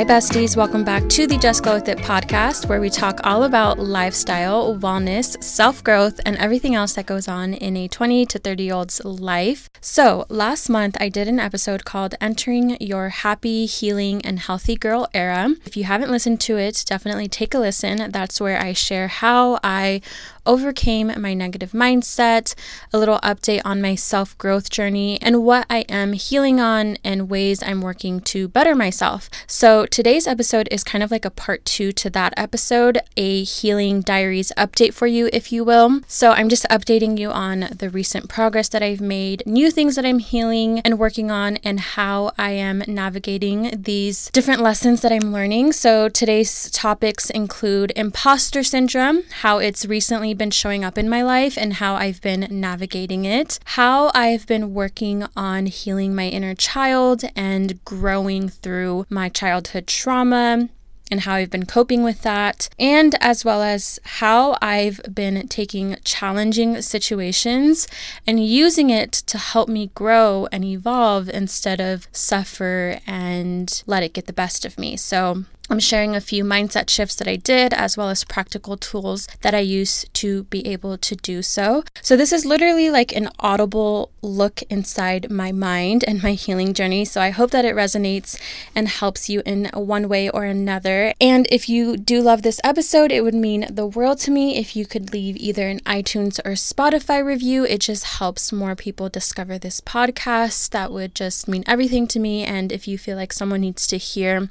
Hi, besties. Welcome back to the Just Glow With It podcast, where we talk all about lifestyle, wellness, self growth, and everything else that goes on in a 20 to 30 year old's life. So, last month I did an episode called Entering Your Happy, Healing, and Healthy Girl Era. If you haven't listened to it, definitely take a listen. That's where I share how I overcame my negative mindset, a little update on my self growth journey, and what I am healing on and ways I'm working to better myself. So, today's episode is kind of like a part two to that episode, a healing diaries update for you, if you will. So, I'm just updating you on the recent progress that I've made, new things that I'm healing and working on, and how I am navigating these different lessons that I'm learning. So, today's topics include imposter syndrome, how it's recently been showing up in my life and how I've been navigating it, how I've been working on healing my inner child and growing through my childhood trauma and how I've been coping with that, and as well as how I've been taking challenging situations and using it to help me grow and evolve instead of suffer and let it get the best of me. So, I'm sharing a few mindset shifts that I did, as well as practical tools that I use to be able to do so. So, this is literally like an audible look inside my mind and my healing journey. So, I hope that it resonates and helps you in one way or another. And if you do love this episode, it would mean the world to me if you could leave either an iTunes or Spotify review. It just helps more people discover this podcast. That would just mean everything to me. And if you feel like someone needs to hear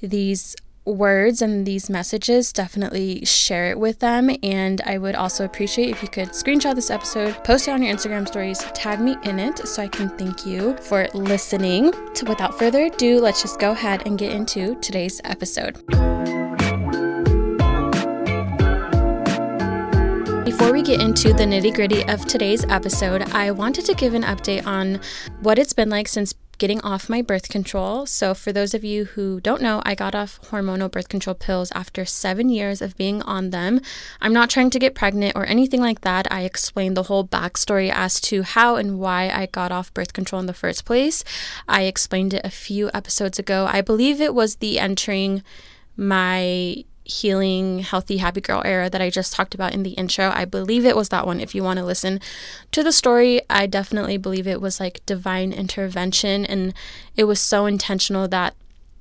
these words and these messages, definitely share it with them. And I would also appreciate if you could screenshot this episode, post it on your Instagram stories, tag me in it so I can thank you for listening. So, without further ado, let's just go ahead and get into today's episode. Before we get into the nitty gritty of today's episode, I wanted to give an update on what it's been like since getting off my birth control. So, for those of you who don't know, I got off hormonal birth control pills after seven years of being on them. I'm not trying to get pregnant or anything like that. I explained the whole backstory as to how and why I got off birth control in the first place. I explained it a few episodes ago. I believe it was the entering my healing, healthy, happy girl era that I just talked about in the intro. I believe it was that one. If you want to listen to the story, I definitely believe it was like divine intervention and it was so intentional that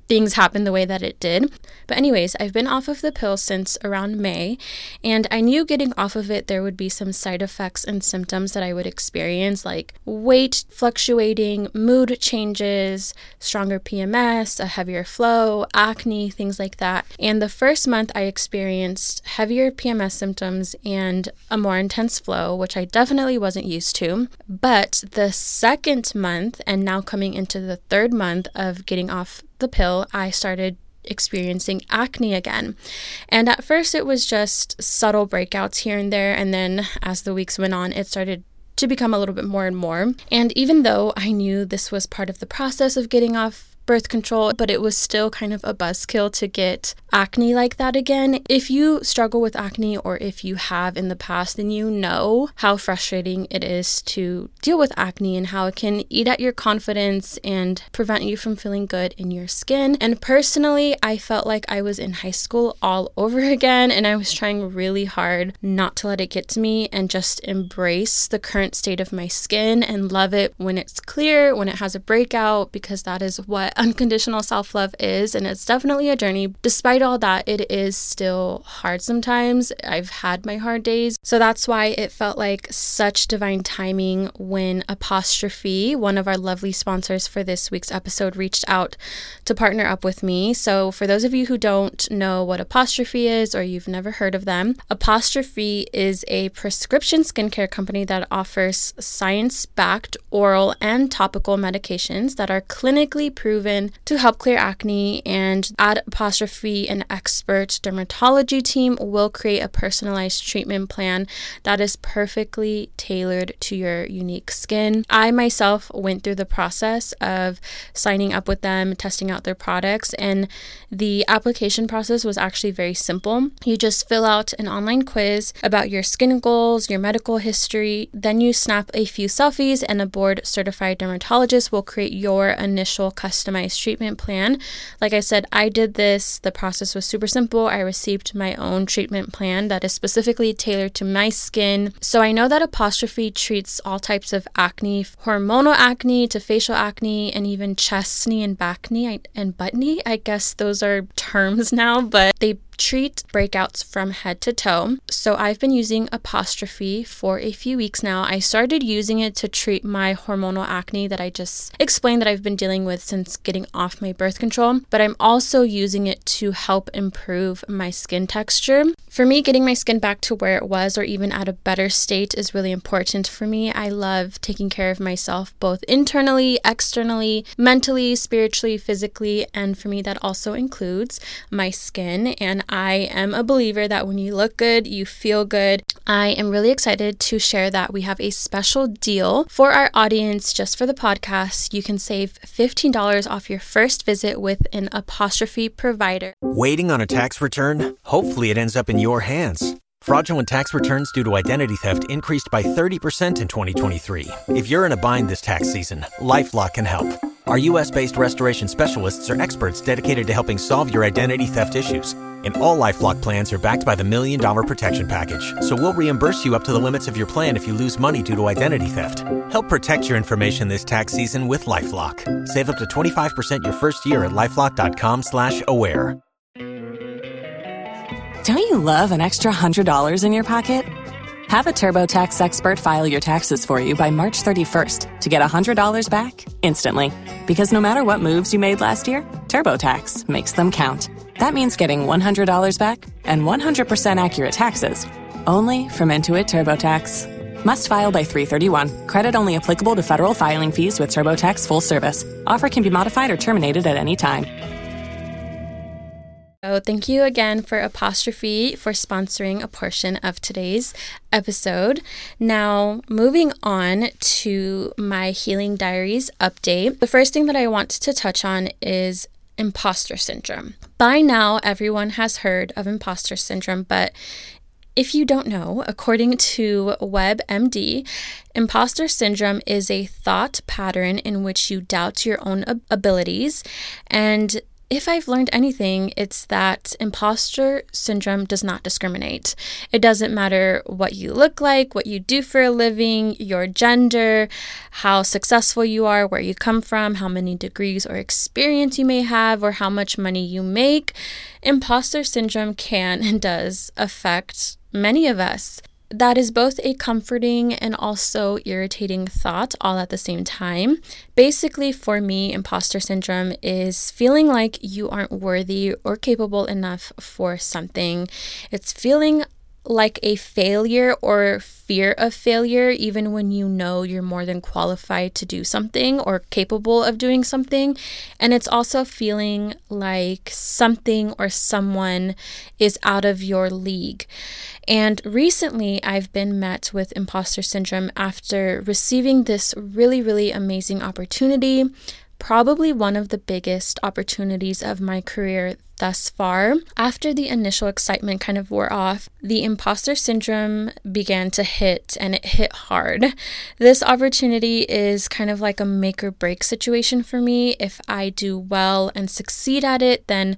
things happened the way that it did. But, anyways, I've been off of the pill since around May, and I knew getting off of it there would be some side effects and symptoms that I would experience, like weight fluctuating, mood changes, stronger PMS, a heavier flow, acne, things like that. And the first month I experienced heavier PMS symptoms and a more intense flow, which I definitely wasn't used to. But the second month, and now coming into the third month of getting off the pill, I started experiencing acne again. And at first, it was just subtle breakouts here and there. And then as the weeks went on, it started to become a little bit more and more. And even though I knew this was part of the process of getting off birth control, but it was still kind of a buzzkill to get acne like that again. If you struggle with acne or if you have in the past, then you know how frustrating it is to deal with acne and how it can eat at your confidence and prevent you from feeling good in your skin. And personally, I felt like I was in high school all over again and I was trying really hard not to let it get to me and just embrace the current state of my skin and love it when it's clear, when it has a breakout, because that is what unconditional self love is, and it's definitely a journey. Despite all that, it is still hard sometimes. I've had my hard days. So that's why it felt like such divine timing when Apostrophe, one of our lovely sponsors for this week's episode, reached out to partner up with me. So for those of you who don't know what Apostrophe is or you've never heard of them, Apostrophe is a prescription skincare company that offers science backed oral and topical medications that are clinically proven to help clear acne. And at Apostrophe, an expert dermatology team will create a personalized treatment plan that is perfectly tailored to your unique skin. I myself went through the process of signing up with them, testing out their products, and the application process was actually very simple. You just fill out an online quiz about your skin goals, your medical history, then you snap a few selfies, and a board certified dermatologist will create your initial customized treatment plan. Like I said, I did this, the process was super simple. I received my own treatment plan that is specifically tailored to my skin. So I know that Apostrophe treats all types of acne, hormonal acne to facial acne, and even chest knee and back knee and butt knee. I guess those are terms now, but they treat breakouts from head to toe. So I've been using Apostrophe for a few weeks now. I started using it to treat my hormonal acne that I just explained that I've been dealing with since getting off my birth control, but I'm also using it to help improve my skin texture. For me, getting my skin back to where it was or even at a better state is really important for me. I love taking care of myself both internally, externally, mentally, spiritually, physically, and for me that also includes my skin and I am a believer that when you look good, you feel good. I am really excited to share that we have a special deal for our audience just for the podcast. You can save $15 off your first visit with an apostrophe provider. Waiting on a tax return? Hopefully, it ends up in your hands. Fraudulent tax returns due to identity theft increased by 30% in 2023. If you're in a bind this tax season, LifeLock can help. Our US based restoration specialists are experts dedicated to helping solve your identity theft issues and all LifeLock plans are backed by the Million Dollar Protection Package. So we'll reimburse you up to the limits of your plan if you lose money due to identity theft. Help protect your information this tax season with LifeLock. Save up to 25% your first year at LifeLock.com slash aware. Don't you love an extra $100 in your pocket? Have a TurboTax expert file your taxes for you by March 31st to get $100 back instantly. Because no matter what moves you made last year, TurboTax makes them count. That means getting $100 back and 100% accurate taxes only from Intuit TurboTax. Must file by 331. Credit only applicable to federal filing fees with TurboTax full service. Offer can be modified or terminated at any time. So, thank you again for Apostrophe for sponsoring a portion of today's episode. Now, moving on to my Healing Diaries update. The first thing that I want to touch on is imposter syndrome. By now, everyone has heard of imposter syndrome, but if you don't know, according to WebMD, imposter syndrome is a thought pattern in which you doubt your own abilities and if I've learned anything, it's that imposter syndrome does not discriminate. It doesn't matter what you look like, what you do for a living, your gender, how successful you are, where you come from, how many degrees or experience you may have, or how much money you make. Imposter syndrome can and does affect many of us that is both a comforting and also irritating thought all at the same time. Basically, for me, imposter syndrome is feeling like you aren't worthy or capable enough for something. It's feeling like a failure or fear of failure, even when you know you're more than qualified to do something or capable of doing something. And it's also feeling like something or someone is out of your league. And recently, I've been met with imposter syndrome after receiving this really, really amazing opportunity probably one of the biggest opportunities of my career thus far. After the initial excitement kind of wore off, the imposter syndrome began to hit and it hit hard. This opportunity is kind of like a make or break situation for me. If I do well and succeed at it, then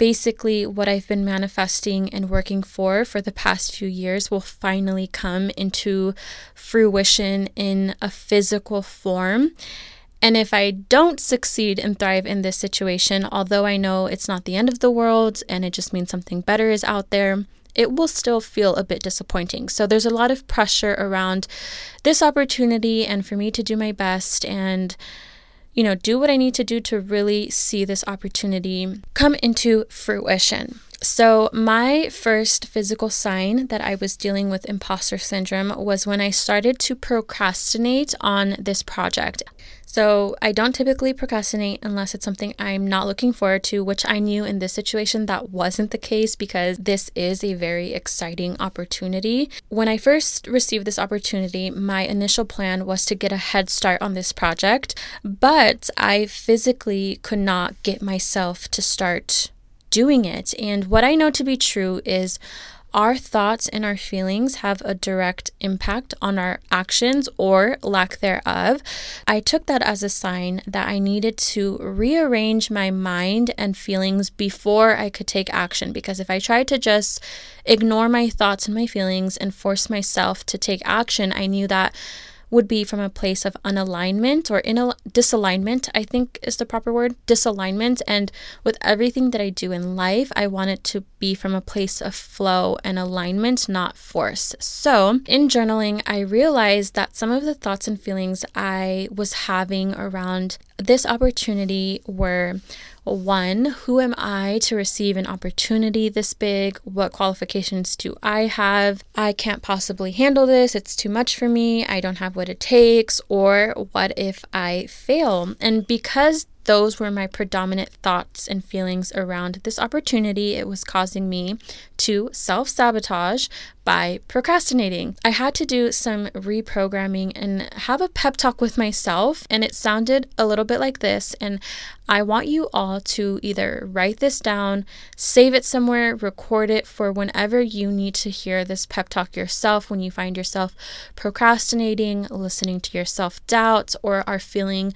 basically what I've been manifesting and working for for the past few years will finally come into fruition in a physical form. And if I don't succeed and thrive in this situation, although I know it's not the end of the world and it just means something better is out there, it will still feel a bit disappointing. So there's a lot of pressure around this opportunity and for me to do my best and you know, do what I need to do to really see this opportunity come into fruition. So, my first physical sign that I was dealing with imposter syndrome was when I started to procrastinate on this project. So, I don't typically procrastinate unless it's something I'm not looking forward to, which I knew in this situation that wasn't the case because this is a very exciting opportunity. When I first received this opportunity, my initial plan was to get a head start on this project, but I physically could not get myself to start doing it. And what I know to be true is our thoughts and our feelings have a direct impact on our actions or lack thereof. I took that as a sign that I needed to rearrange my mind and feelings before I could take action. Because if I tried to just ignore my thoughts and my feelings and force myself to take action, I knew that would be from a place of unalignment or in a disalignment, I think is the proper word, disalignment. And with everything that I do in life, I want it to be from a place of flow and alignment, not force. So in journaling, I realized that some of the thoughts and feelings I was having around this opportunity were one, who am I to receive an opportunity this big? What qualifications do I have? I can't possibly handle this. It's too much for me. I don't have what it takes. Or what if I fail? And because those were my predominant thoughts and feelings around this opportunity. It was causing me to self sabotage by procrastinating. I had to do some reprogramming and have a pep talk with myself, and it sounded a little bit like this. And I want you all to either write this down, save it somewhere, record it for whenever you need to hear this pep talk yourself when you find yourself procrastinating, listening to your self doubt, or are feeling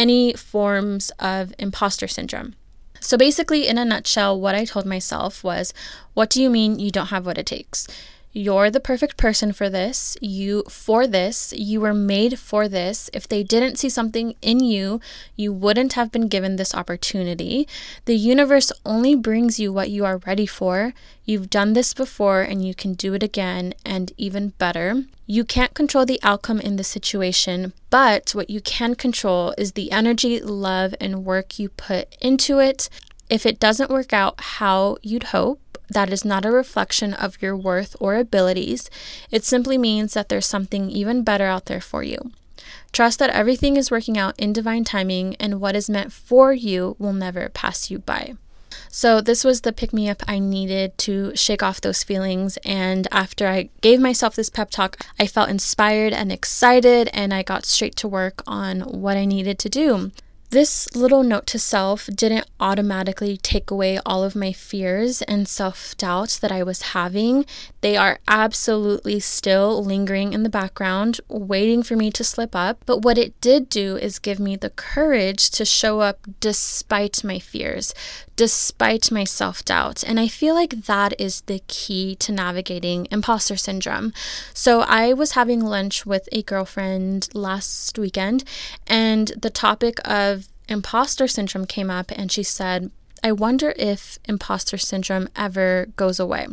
any forms of imposter syndrome. So, basically, in a nutshell, what I told myself was, What do you mean you don't have what it takes? You're the perfect person for this. You for this. You were made for this. If they didn't see something in you, you wouldn't have been given this opportunity. The universe only brings you what you are ready for. You've done this before and you can do it again and even better. You can't control the outcome in the situation, but what you can control is the energy, love, and work you put into it. If it doesn't work out how you'd hope, that is not a reflection of your worth or abilities. It simply means that there's something even better out there for you. Trust that everything is working out in divine timing and what is meant for you will never pass you by. So, this was the pick me up I needed to shake off those feelings. And after I gave myself this pep talk, I felt inspired and excited, and I got straight to work on what I needed to do. This little note to self didn't automatically take away all of my fears and self doubt that I was having. They are absolutely still lingering in the background, waiting for me to slip up. But what it did do is give me the courage to show up despite my fears, despite my self doubt. And I feel like that is the key to navigating imposter syndrome. So I was having lunch with a girlfriend last weekend, and the topic of imposter syndrome came up, and she said, I wonder if imposter syndrome ever goes away.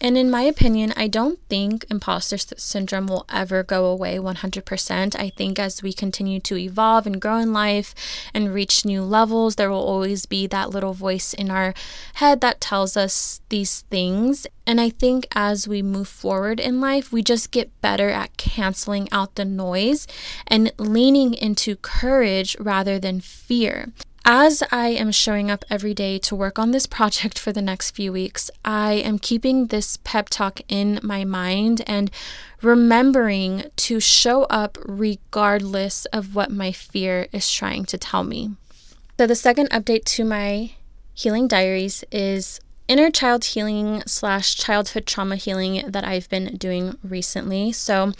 And in my opinion, I don't think imposter syndrome will ever go away 100%. I think as we continue to evolve and grow in life and reach new levels, there will always be that little voice in our head that tells us these things. And I think as we move forward in life, we just get better at canceling out the noise and leaning into courage rather than fear. As I am showing up every day to work on this project for the next few weeks, I am keeping this pep talk in my mind and remembering to show up regardless of what my fear is trying to tell me. So, the second update to my healing diaries is inner child healing slash childhood trauma healing that I've been doing recently. So,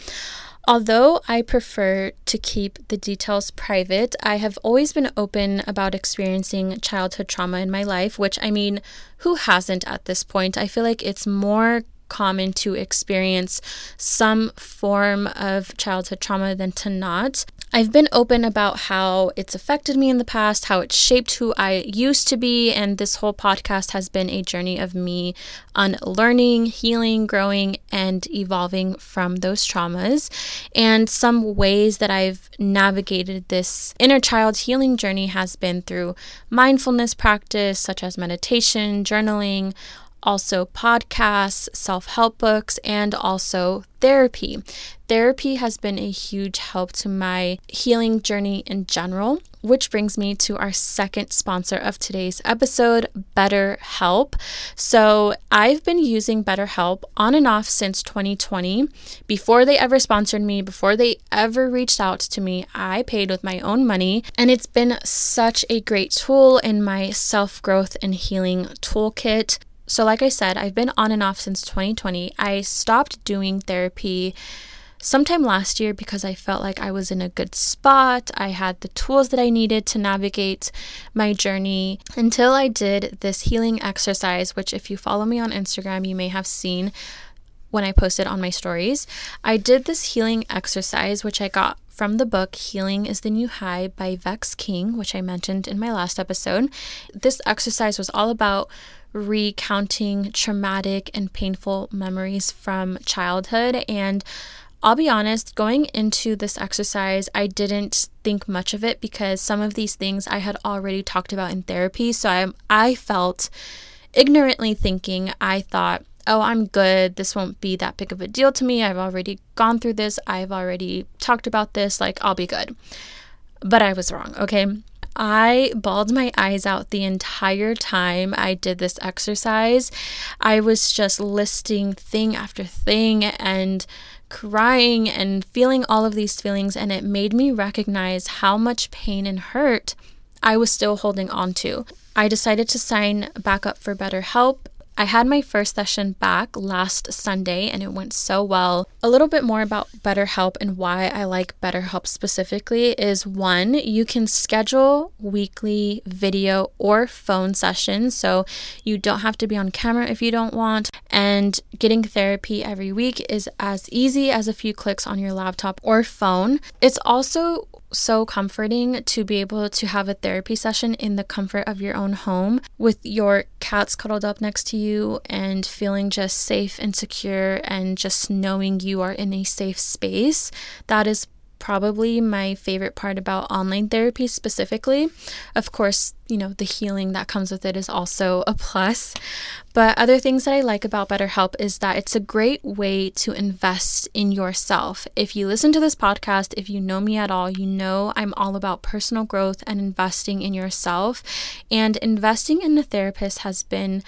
Although I prefer to keep the details private, I have always been open about experiencing childhood trauma in my life, which I mean, who hasn't at this point? I feel like it's more common to experience some form of childhood trauma than to not. I've been open about how it's affected me in the past, how it shaped who I used to be, and this whole podcast has been a journey of me unlearning, healing, growing, and evolving from those traumas. And some ways that I've navigated this inner child healing journey has been through mindfulness practice, such as meditation, journaling, also podcasts, self help books, and also therapy. Therapy has been a huge help to my healing journey in general, which brings me to our second sponsor of today's episode, BetterHelp. So, I've been using BetterHelp on and off since 2020. Before they ever sponsored me, before they ever reached out to me, I paid with my own money, and it's been such a great tool in my self growth and healing toolkit. So, like I said, I've been on and off since 2020. I stopped doing therapy sometime last year because I felt like I was in a good spot. I had the tools that I needed to navigate my journey until I did this healing exercise, which, if you follow me on Instagram, you may have seen when I posted on my stories. I did this healing exercise, which I got from the book Healing is the New High by Vex King, which I mentioned in my last episode. This exercise was all about recounting traumatic and painful memories from childhood. And I'll be honest, going into this exercise, I didn't think much of it because some of these things I had already talked about in therapy. So I, I felt ignorantly thinking, I thought, oh, I'm good. This won't be that big of a deal to me. I've already gone through this. I've already talked about this. Like, I'll be good. But I was wrong, okay? I bawled my eyes out the entire time I did this exercise. I was just listing thing after thing and crying and feeling all of these feelings, and it made me recognize how much pain and hurt I was still holding on to. I decided to sign back up for BetterHelp I had my first session back last Sunday and it went so well. A little bit more about BetterHelp and why I like BetterHelp specifically is one, you can schedule weekly video or phone sessions. So you don't have to be on camera if you don't want. And getting therapy every week is as easy as a few clicks on your laptop or phone. It's also so comforting to be able to have a therapy session in the comfort of your own home with your cats cuddled up next to you and feeling just safe and secure and just knowing you are in a safe space. That is probably my favorite part about online therapy specifically. Of course, you know, the healing that comes with it is also a plus. But other things that I like about BetterHelp is that it's a great way to invest in yourself. If you listen to this podcast, if you know me at all, you know I'm all about personal growth and investing in yourself. And investing in a therapist has been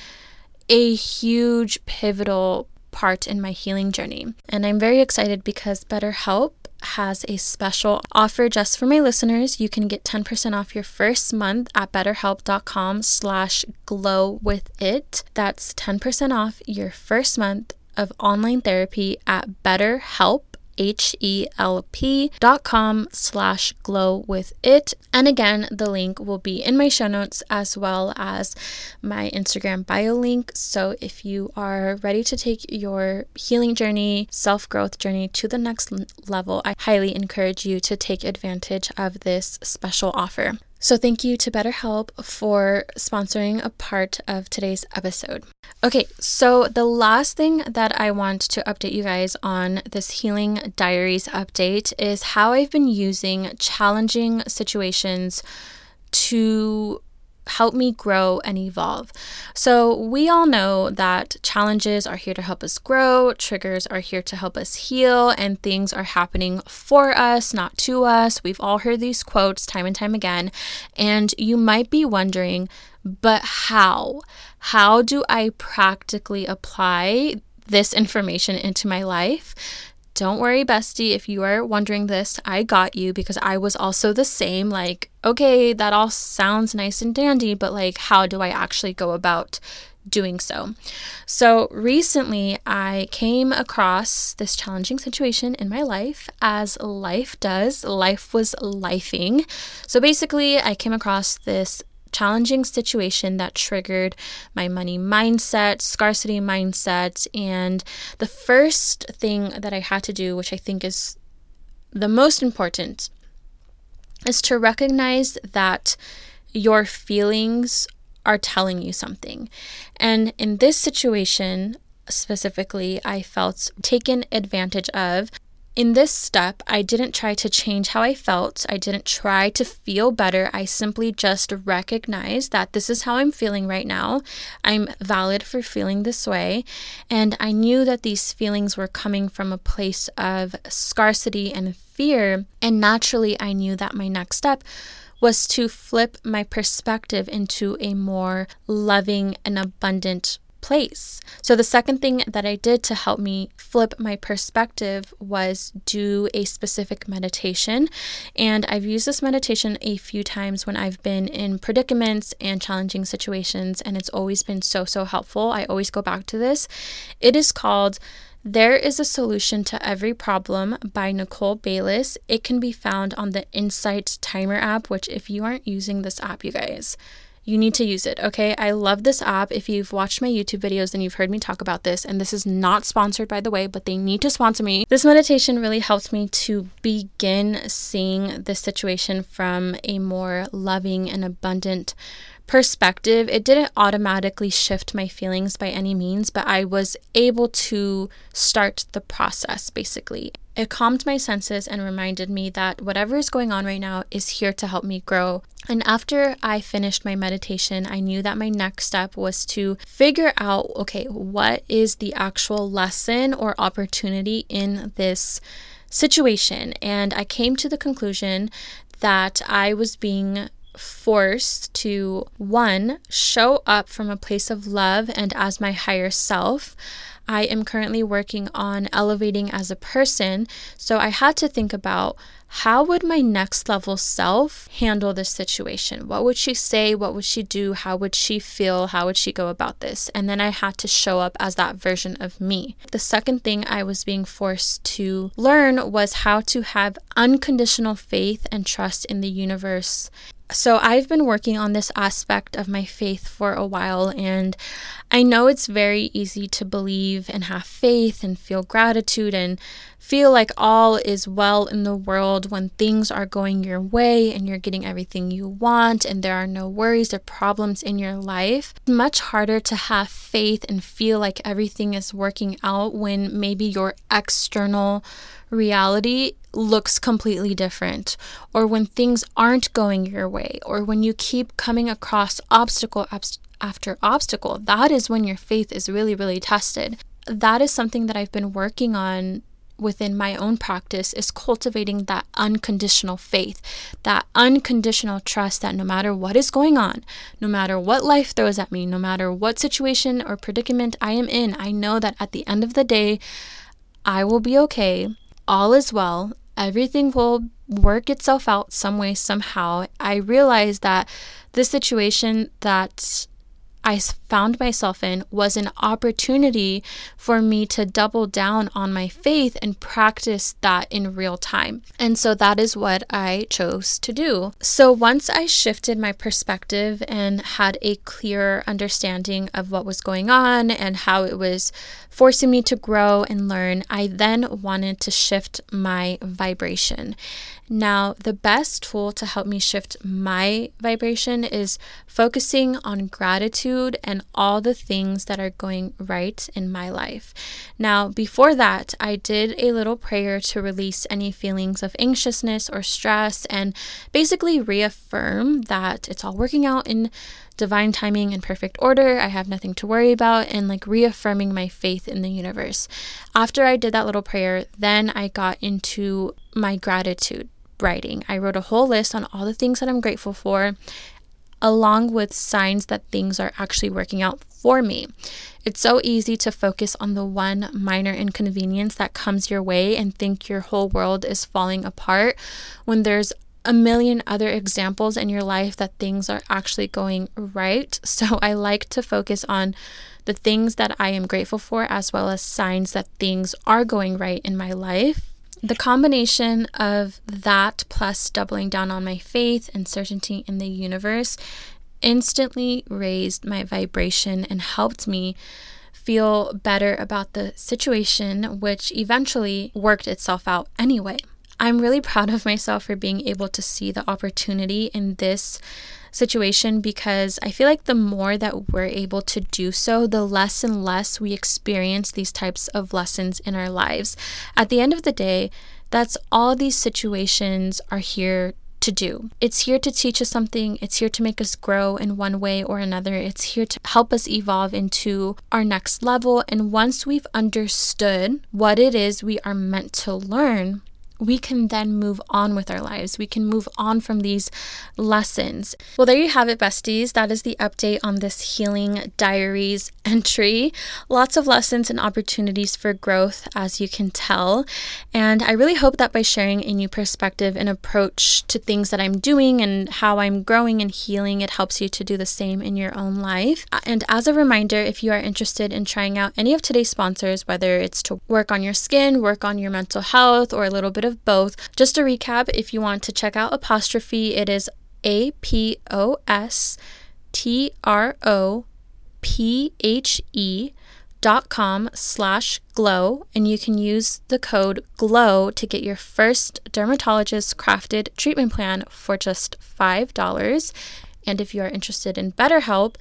a huge pivotal part in my healing journey. And I'm very excited because BetterHelp has a special offer just for my listeners. You can get 10% off your first month at betterhelp.com slash glow with it. That's 10% off your first month of online therapy at BetterHelp H-E-L-P dot com slash glow with it. And again, the link will be in my show notes as well as my Instagram bio link. So if you are ready to take your healing journey, self-growth journey to the next level, I highly encourage you to take advantage of this special offer. So, thank you to BetterHelp for sponsoring a part of today's episode. Okay, so the last thing that I want to update you guys on this Healing Diaries update is how I've been using challenging situations to help me grow and evolve. So, we all know that challenges are here to help us grow, triggers are here to help us heal, and things are happening for us, not to us. We've all heard these quotes time and time again. And you might be wondering, but how? How do I practically apply this information into my life? Don't worry, bestie, if you are wondering this, I got you because I was also the same. Like, okay, that all sounds nice and dandy, but like, how do I actually go about doing so? So, recently I came across this challenging situation in my life, as life does. Life was lifing. So, basically, I came across this challenging situation that triggered my money mindset, scarcity mindset. And the first thing that I had to do, which I think is the most important, is to recognize that your feelings are telling you something. And in this situation, specifically, I felt taken advantage of in this step, I didn't try to change how I felt. I didn't try to feel better. I simply just recognized that this is how I'm feeling right now. I'm valid for feeling this way. And I knew that these feelings were coming from a place of scarcity and fear. And naturally, I knew that my next step was to flip my perspective into a more loving and abundant place. So, the second thing that I did to help me flip my perspective was do a specific meditation. And I've used this meditation a few times when I've been in predicaments and challenging situations, and it's always been so, so helpful. I always go back to this. It is called there is a Solution to Every Problem by Nicole Baylis. It can be found on the Insight Timer app, which, if you aren't using this app, you guys, you need to use it, okay? I love this app. If you've watched my YouTube videos, then you've heard me talk about this. And this is not sponsored, by the way, but they need to sponsor me. This meditation really helped me to begin seeing this situation from a more loving and abundant perspective. It didn't automatically shift my feelings by any means, but I was able to start the process basically. It calmed my senses and reminded me that whatever is going on right now is here to help me grow. And after I finished my meditation, I knew that my next step was to figure out okay, what is the actual lesson or opportunity in this situation? And I came to the conclusion that I was being forced to one, show up from a place of love and as my higher self. I am currently working on elevating as a person, so I had to think about how would my next level self handle this situation? What would she say? What would she do? How would she feel? How would she go about this? And then I had to show up as that version of me. The second thing I was being forced to learn was how to have unconditional faith and trust in the universe so I've been working on this aspect of my faith for a while, and I know it's very easy to believe and have faith and feel gratitude and feel like all is well in the world when things are going your way and you're getting everything you want and there are no worries or problems in your life. It's much harder to have faith and feel like everything is working out when maybe your external reality looks completely different, or when things aren't going your way, or when you keep coming across obstacle after obstacle, that is when your faith is really, really tested. That is something that I've been working on within my own practice is cultivating that unconditional faith, that unconditional trust that no matter what is going on, no matter what life throws at me, no matter what situation or predicament I am in, I know that at the end of the day, I will be okay. All is well everything will work itself out some way, somehow. I realized that the situation that I found myself in was an opportunity for me to double down on my faith and practice that in real time. And so that is what I chose to do. So once I shifted my perspective and had a clearer understanding of what was going on and how it was forcing me to grow and learn, I then wanted to shift my vibration. Now, the best tool to help me shift my vibration is focusing on gratitude and all the things that are going right in my life. Now, before that, I did a little prayer to release any feelings of anxiousness or stress and basically reaffirm that it's all working out in divine timing and perfect order. I have nothing to worry about, and like reaffirming my faith in the universe. After I did that little prayer, then I got into my gratitude writing. I wrote a whole list on all the things that I'm grateful for, along with signs that things are actually working out for me. It's so easy to focus on the one minor inconvenience that comes your way and think your whole world is falling apart when there's a million other examples in your life that things are actually going right. So I like to focus on the things that I am grateful for as well as signs that things are going right in my life the combination of that plus doubling down on my faith and certainty in the universe instantly raised my vibration and helped me feel better about the situation, which eventually worked itself out anyway. I'm really proud of myself for being able to see the opportunity in this situation because I feel like the more that we're able to do so, the less and less we experience these types of lessons in our lives. At the end of the day, that's all these situations are here to do. It's here to teach us something. It's here to make us grow in one way or another. It's here to help us evolve into our next level. And once we've understood what it is we are meant to learn, we can then move on with our lives. We can move on from these lessons. Well, there you have it, besties. That is the update on this Healing Diaries entry. Lots of lessons and opportunities for growth, as you can tell. And I really hope that by sharing a new perspective and approach to things that I'm doing and how I'm growing and healing, it helps you to do the same in your own life. And as a reminder, if you are interested in trying out any of today's sponsors, whether it's to work on your skin, work on your mental health, or a little bit of of both. Just a recap if you want to check out Apostrophe, it is A P O S T R O P H E dot com slash glow and you can use the code glow to get your first dermatologist crafted treatment plan for just five dollars and if you are interested in betterhelp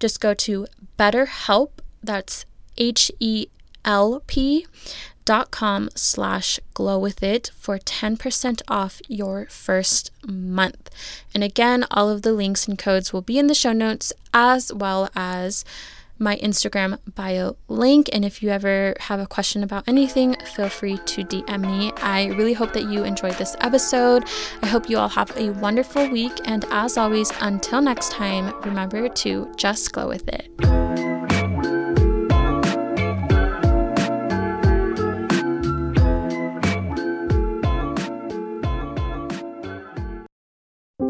just go to betterhelp that's h-e-l-p dot com slash glow with it for 10% off your first month. And again, all of the links and codes will be in the show notes as well as my Instagram bio link. And if you ever have a question about anything, feel free to DM me. I really hope that you enjoyed this episode. I hope you all have a wonderful week. And as always, until next time, remember to just glow with it.